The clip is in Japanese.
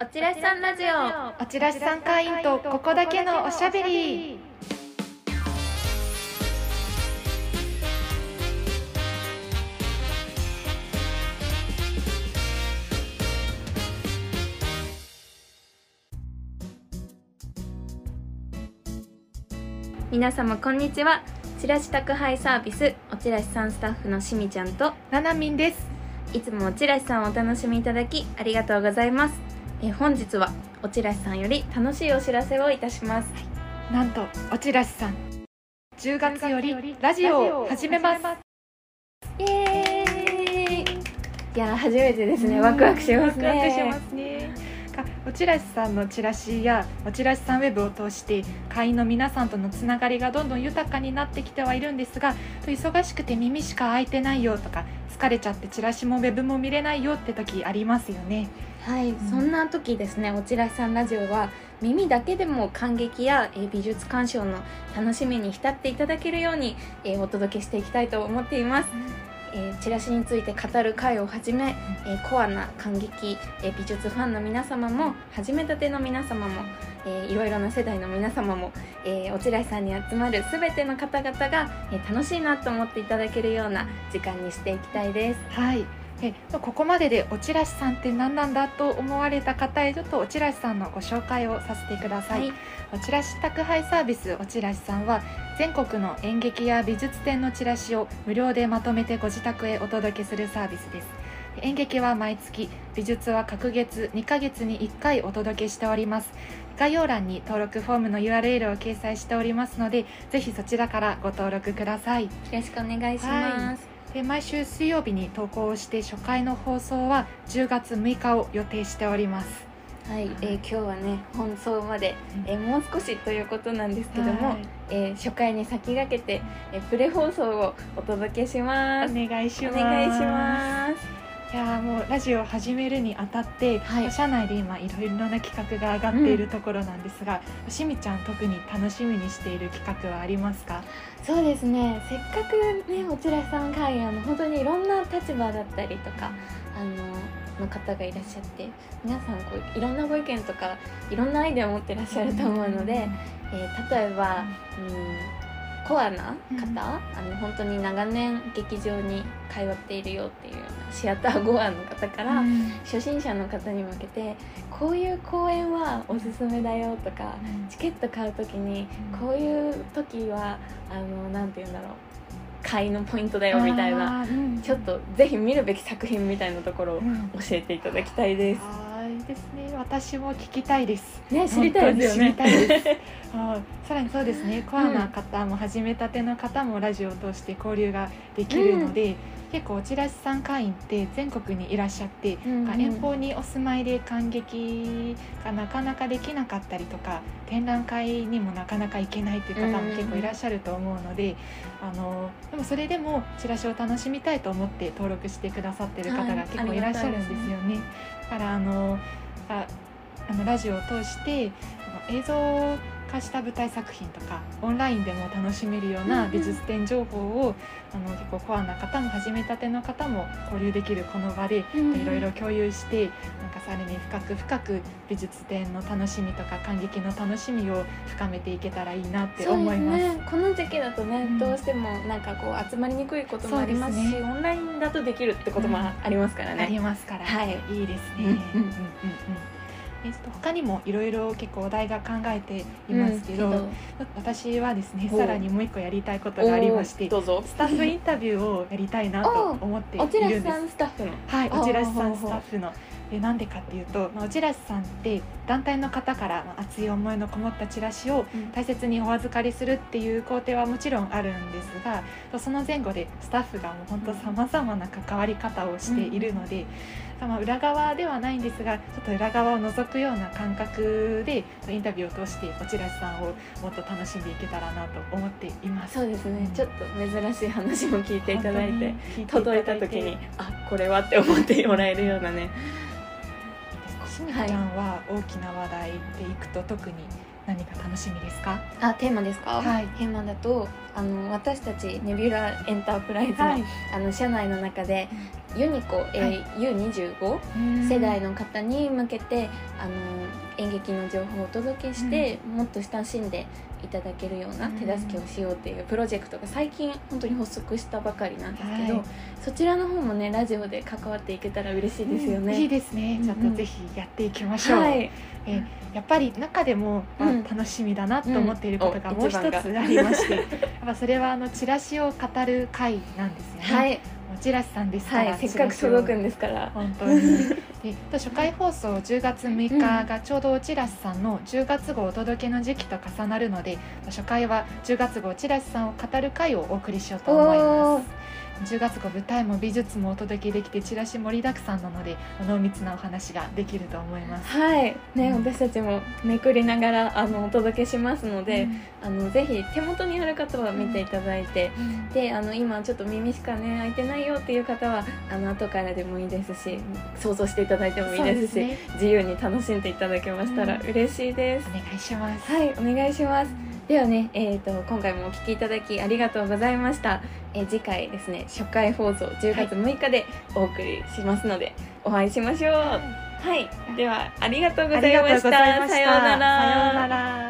おちらしさんラジオ。おちらしさん会員とここだけのおしゃべり。皆様こんにちは。チラシ宅配サービスおちらしさんスタッフのしみちゃんとななみんです。いつもおちらしさんをお楽しみいただきありがとうございますえー本日はおちらしさんより楽しいお知らせをいたします。なんとおちらしさん10月よりラジオを始めます。イエーイ。いやー初めてですね。うんワクワクしますね。ワクワクしますね。かおちらしさんのチラシやおちらしさんウェブを通して会員の皆さんとのつながりがどんどん豊かになってきてはいるんですが忙しくて耳しか開いてないよとか疲れちゃってチラシもウェブも見れないよって時ありますよねはい、ん。そんな時ですねおちらしさんラジオは耳だけでも感激や、えー美術鑑賞の楽しみに浸っていただけるように、えーお届けしていきたいと思っています、えーチラシについて語る会をはじめ、えーコアな感激、えー美術ファンの皆様も始めたての皆様も、えーいろいろな世代の皆様も、えーおちらしさんに集まる全ての方々が、えー楽しいなと思っていただけるような時間にしていきたいです。はいえここまででおちらしさんって何なんだと思われた方へちょっとおちらしさんのご紹介をさせてください、はい。おちらし宅配サービスおちらしさんは全国の演劇や美術展のチラシを無料でまとめてご自宅へお届けするサービスです。演劇は毎月美術は各月2ヶ月に1回お届けしております。概要欄に登録フォームの URL を掲載しておりますのでぜひそちらからご登録ください。よろしくお願いします、で毎週水曜日に投稿をして初回の放送は10月6日を予定しております。はい、えー今日はね放送まで、えーもう少しということなんですけども、はい。えー初回に先駆けて、えープレ放送をお届けします。お願いしおます。願いします。ラジオを始めるにあたって、はい。社内で今いろいろな企画が上がっているところなんですが、しみちゃん特に楽しみにしている企画はありますか？そうですね。せっかくねおちらさん会員あの本当にいろんな立場だったりとかあのの方がいらっしゃって皆さんこういろんなご意見とかいろんなアイデアを持ってらっしゃると思うので、えー例えば、うんコアな方、うん。あの本当に長年劇場に通っているよっていうようなシアターゴアの方から、うん。初心者の方に向けてこういう公演はおすすめだよとかチケット買う時にこういう時はあのなんて言うんだろう買いのポイントだよみたいなちょっとぜひ見るべき作品みたいなところをうん。教えていただきたいです。ですね。私も聞きたいです。ね知りたいですよね。知りたいです。さらにそうですね。コアな方も始めたての方もラジオを通して交流ができるので、結構おちらしさん会員って全国にいらっしゃって、うんうん。遠方にお住まいで感激がなかなかできなかったりとか展覧会にもなかなか行けないという方も結構いらっしゃると思うので、あのでもそれでもチラシを楽しみたいと思って登録してくださってる方が結構いらっしゃるんですよね。だからあのああのラジオを通して映像化した舞台作品とかオンラインでも楽しめるよううんうなん。美術展情報を、あの結構コアな方も始めたての方も交流できるこの場でうんいろいろ共有してなんかさらに深く深く美術展の楽しみとか感激の楽しみを深めていけたらいいなって思います。ね、この時期だとね、うん。どうしてもなんかこう集まりにくいこともありますしそうですオンラインだとできるってこともありますからあね。りますから、はい。いいですね。うんうんうんうんうんえっと他にもいろいろ結構お題が考えていますけど、うん私はですねおさらにもう一個やりたいことがありましておーどうぞ。スタッフインタビューをやりたいなと思っているんおちらしですさんスタッフの。はい、おちらしさんスタッフの。でなんでかっていうと、まあ、おちらしさんって団体の方からまあ熱い思いのこもったチラシを大切にお預かりするっていう工程はもちろんあるんですがその前後でスタッフがもう本当さまざまな関わり方をしているので、まあ、裏側ではないんですがちょっと裏側を覗くような感覚でインタビューを通しておちらしさんをもっと楽しんでいけたらなと思っています。そうですね。ちょっと珍しい話も聞いていただいて届いた時にあこれはって思ってもらえるようなねしみちゃんは大きな話題でいくと特に何か楽しみですか？あテーマですか、はい。テーマだとあの私たちネビュラエンタープライズの,、はい。あの社内の中でユニコ、えー U25 世代の方に向けてあの演劇の情報をお届けして、もっと親しんでいただけるようなうん。手助けをしようっていうプロジェクトが最近本当に発足したばかりなんですけど、はい。そちらの方もねラジオで関わっていけたら嬉しいですよね。いいですね。ちょっうん。うんとぜひやっていきましょう。はい、えやっぱり中でも、楽しみだなと思っていることがうん。もう一つありまして、やっぱそれはあのチラシを語る会なんですよね。はい、もうチラシさんですから、はい、せっかく届くんんですから。本当に。で 初回放送10月6日がちょうどチラシさんの10月号お届けの時期と重なるので初回は10月号チラシさんを語る会をお送りしようと思います10月号舞台も美術もお届けできてチラシ盛りだくさんなので濃密なお話ができると思います。はい、ね、うん。私たちもめくりながらあのお届けしますので、うん。あのぜひ手元にある方は見ていただいて、うん。であの今ちょっと耳しかね開いてないよっていう方はあの後からでもいいですし想像していただいてもいいですしね。自由に楽しんでいただけましたらうん。嬉しいです、お願いします。はいお願いします。ではね、えー、と今回もお聞きいただきありがとうございました、えー次回ですね初回放送10月6日でお送りしますので、お会いしましょう。はい、ではありがとうございました。ありがとうございました。さようなら